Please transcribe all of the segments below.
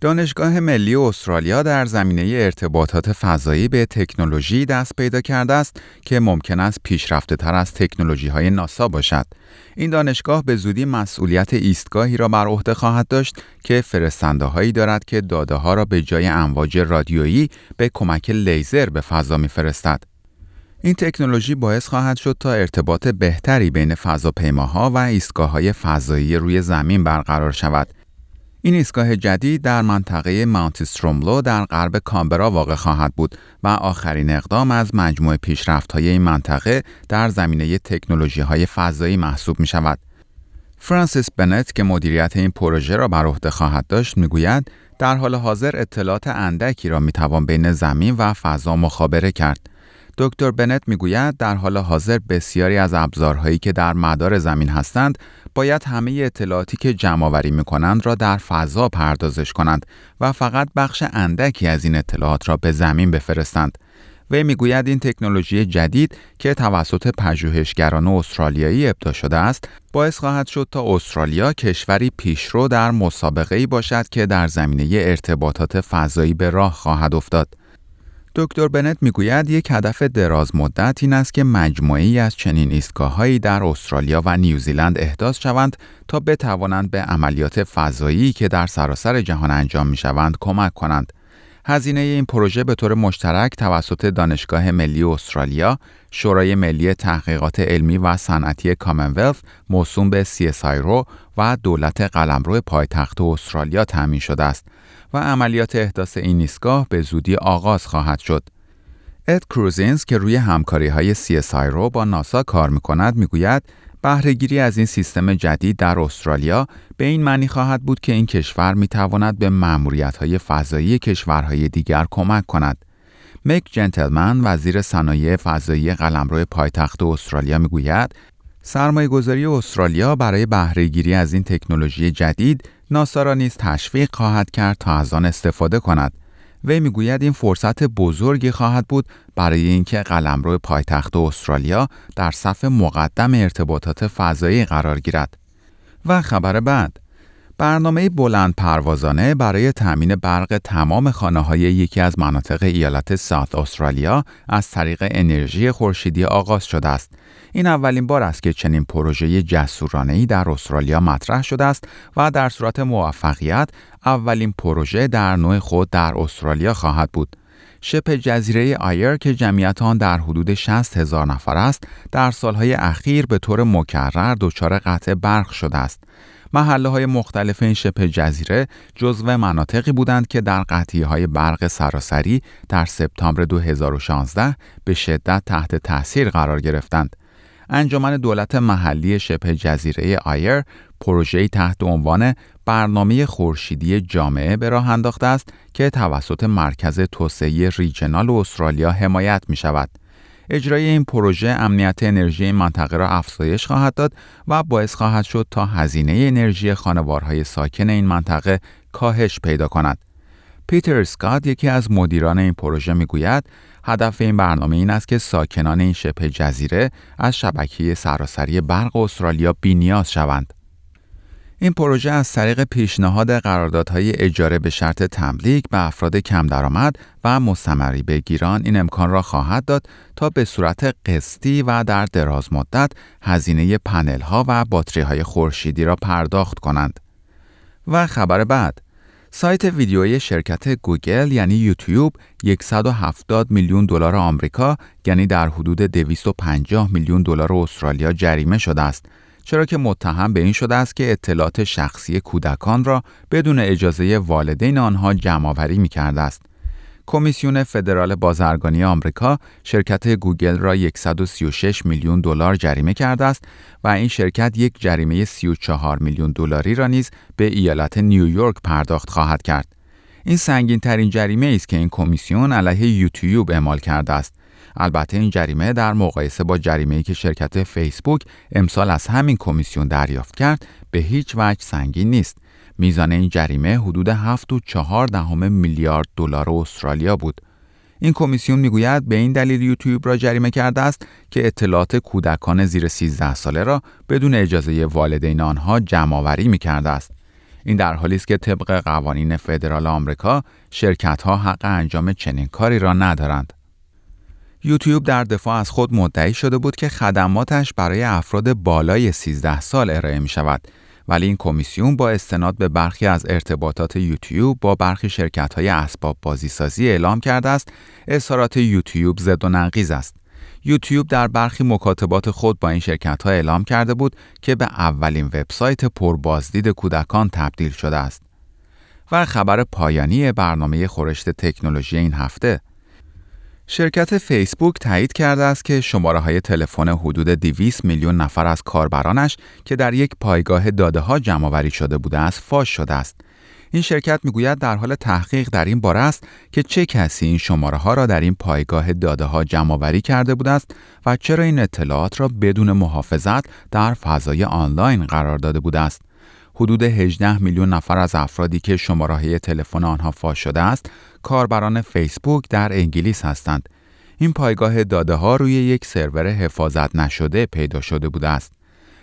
دانشگاه ملی استرالیا در زمینه ارتباطات فضایی به تکنولوژی دست پیدا کرده است که ممکن است پیشرفته تر از تکنولوژی های ناسا باشد. این دانشگاه به زودی مسئولیت ایستگاهی را بر عهده خواهد داشت که فرستنده هایی دارد که داده ها را به جای امواج رادیویی به کمک لیزر به فضا میفرستد. این تکنولوژی باعث خواهد شد تا ارتباط بهتری بین فضاپیماها و ایستگاه های فضایی روی زمین برقرار شود این ایستگاه جدید در منطقه ماونت استروملو در غرب کامبرا واقع خواهد بود و آخرین اقدام از مجموعه پیشرفت های این منطقه در زمینه تکنولوژی های فضایی محسوب می شود. فرانسیس بنت که مدیریت این پروژه را بر عهده خواهد داشت می‌گوید در حال حاضر اطلاعات اندکی را می توان بین زمین و فضا مخابره کرد. دکتر بنت می‌گوید در حال حاضر بسیاری از ابزارهایی که در مدار زمین هستند باید همه اطلاعاتی که جمع آوری می کنند را در فضا پردازش کنند و فقط بخش اندکی از این اطلاعات را به زمین بفرستند. وی می‌گوید این تکنولوژی جدید که توسط پژوهشگران استرالیایی ابدا شده است باعث خواهد شد تا استرالیا کشوری پیشرو در مسابقه ای باشد که در زمینه ارتباطات فضایی به راه خواهد افتاد دکتر بنت می‌گوید یک هدف دراز مدت این است که مجموعی از چنین ایستگاههایی در استرالیا و نیوزیلند احداث شوند تا بتوانند به عملیات فضایی که در سراسر جهان انجام می شوند کمک کنند. هزینه این پروژه به طور مشترک توسط دانشگاه ملی استرالیا، شورای ملی تحقیقات علمی و صنعتی کامنولث موسوم به CSIRO و دولت قلمرو پایتخت استرالیا تأمین شده است و عملیات احداث این ایستگاه به زودی آغاز خواهد شد. اد کروزینز که روی همکاری های CSIRO با ناسا کار می کند می گوید بهرهگیری از این سیستم جدید در استرالیا به این معنی خواهد بود که این کشور می تواند به معمولیت های فضایی کشورهای دیگر کمک کند. مک جنتلمن وزیر صنایع فضایی قلمرو پایتخت استرالیا می گوید سرمایه گذاری استرالیا برای بهرهگیری از این تکنولوژی جدید ناسا را نیز تشویق خواهد کرد تا از آن استفاده کند. وی می‌گوید این فرصت بزرگی خواهد بود برای اینکه قلمرو پایتخت استرالیا در صف مقدم ارتباطات فضایی قرار گیرد. و خبر بعد برنامه بلند پروازانه برای تأمین برق تمام خانه های یکی از مناطق ایالت ساوت استرالیا از طریق انرژی خورشیدی آغاز شده است. این اولین بار است که چنین پروژه ای در استرالیا مطرح شده است و در صورت موفقیت اولین پروژه در نوع خود در استرالیا خواهد بود. شبه جزیره آیر که جمعیت آن در حدود 60 هزار نفر است، در سالهای اخیر به طور مکرر دچار قطع برق شده است. محله های مختلف این شبه جزیره جزو مناطقی بودند که در قطعی های برق سراسری در سپتامبر 2016 به شدت تحت تاثیر قرار گرفتند. انجمن دولت محلی شبه جزیره آیر پروژه‌ای تحت عنوان برنامه خورشیدی جامعه به راه انداخته است که توسط مرکز توسعه ریجنال استرالیا حمایت می شود. اجرای این پروژه امنیت انرژی منطقه را افزایش خواهد داد و باعث خواهد شد تا هزینه انرژی خانوارهای ساکن این منطقه کاهش پیدا کند. پیتر اسکات یکی از مدیران این پروژه می‌گوید هدف این برنامه این است که ساکنان این شبه جزیره از شبکه سراسری برق استرالیا بینیاز شوند. این پروژه از طریق پیشنهاد قراردادهای اجاره به شرط تملیک به افراد کم درآمد و مستمری بگیران این امکان را خواهد داد تا به صورت قسطی و در دراز مدت هزینه پنل ها و باتری های خورشیدی را پرداخت کنند. و خبر بعد سایت ویدیویی شرکت گوگل یعنی یوتیوب 170 میلیون دلار آمریکا یعنی در حدود 250 میلیون دلار استرالیا جریمه شده است چرا که متهم به این شده است که اطلاعات شخصی کودکان را بدون اجازه والدین آنها جمعآوری می کرده است. کمیسیون فدرال بازرگانی آمریکا شرکت گوگل را 136 میلیون دلار جریمه کرده است و این شرکت یک جریمه 34 میلیون دلاری را نیز به ایالت نیویورک پرداخت خواهد کرد. این سنگین ترین جریمه است که این کمیسیون علیه یوتیوب اعمال کرده است. البته این جریمه در مقایسه با جریمه‌ای که شرکت فیسبوک امسال از همین کمیسیون دریافت کرد به هیچ وجه سنگین نیست. میزان این جریمه حدود 7.4 دهم میلیارد دلار استرالیا بود. این کمیسیون می‌گوید به این دلیل یوتیوب را جریمه کرده است که اطلاعات کودکان زیر 13 ساله را بدون اجازه والدین آنها جمع آوری می کرده است. این در حالی است که طبق قوانین فدرال آمریکا شرکت ها حق انجام چنین کاری را ندارند. یوتیوب در دفاع از خود مدعی شده بود که خدماتش برای افراد بالای 13 سال ارائه می شود ولی این کمیسیون با استناد به برخی از ارتباطات یوتیوب با برخی شرکت های اسباب بازیسازی اعلام کرده است اظهارات یوتیوب زد و نقیز است. یوتیوب در برخی مکاتبات خود با این شرکت ها اعلام کرده بود که به اولین وبسایت پربازدید کودکان تبدیل شده است. و خبر پایانی برنامه خورشت تکنولوژی این هفته شرکت فیسبوک تایید کرده است که شماره های تلفن حدود 200 میلیون نفر از کاربرانش که در یک پایگاه داده ها جمع شده بوده است فاش شده است. این شرکت می‌گوید در حال تحقیق در این باره است که چه کسی این شماره ها را در این پایگاه داده ها جمع کرده بوده است و چرا این اطلاعات را بدون محافظت در فضای آنلاین قرار داده بوده است. حدود 18 میلیون نفر از افرادی که شماره تلفن آنها فاش شده است کاربران فیسبوک در انگلیس هستند. این پایگاه داده ها روی یک سرور حفاظت نشده پیدا شده بوده است.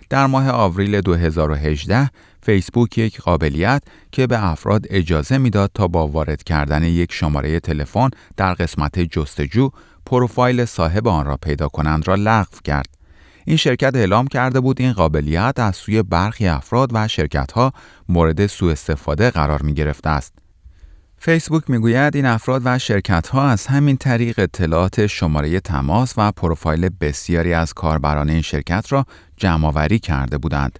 در ماه آوریل 2018 فیسبوک یک قابلیت که به افراد اجازه می‌داد تا با وارد کردن یک شماره تلفن در قسمت جستجو پروفایل صاحب آن را پیدا کنند را لغو کرد. این شرکت اعلام کرده بود این قابلیت از سوی برخی افراد و ها مورد سوء استفاده قرار می گرفته است. فیسبوک می‌گوید این افراد و شرکت ها از همین طریق اطلاعات شماره تماس و پروفایل بسیاری از کاربران این شرکت را جمعآوری کرده بودند.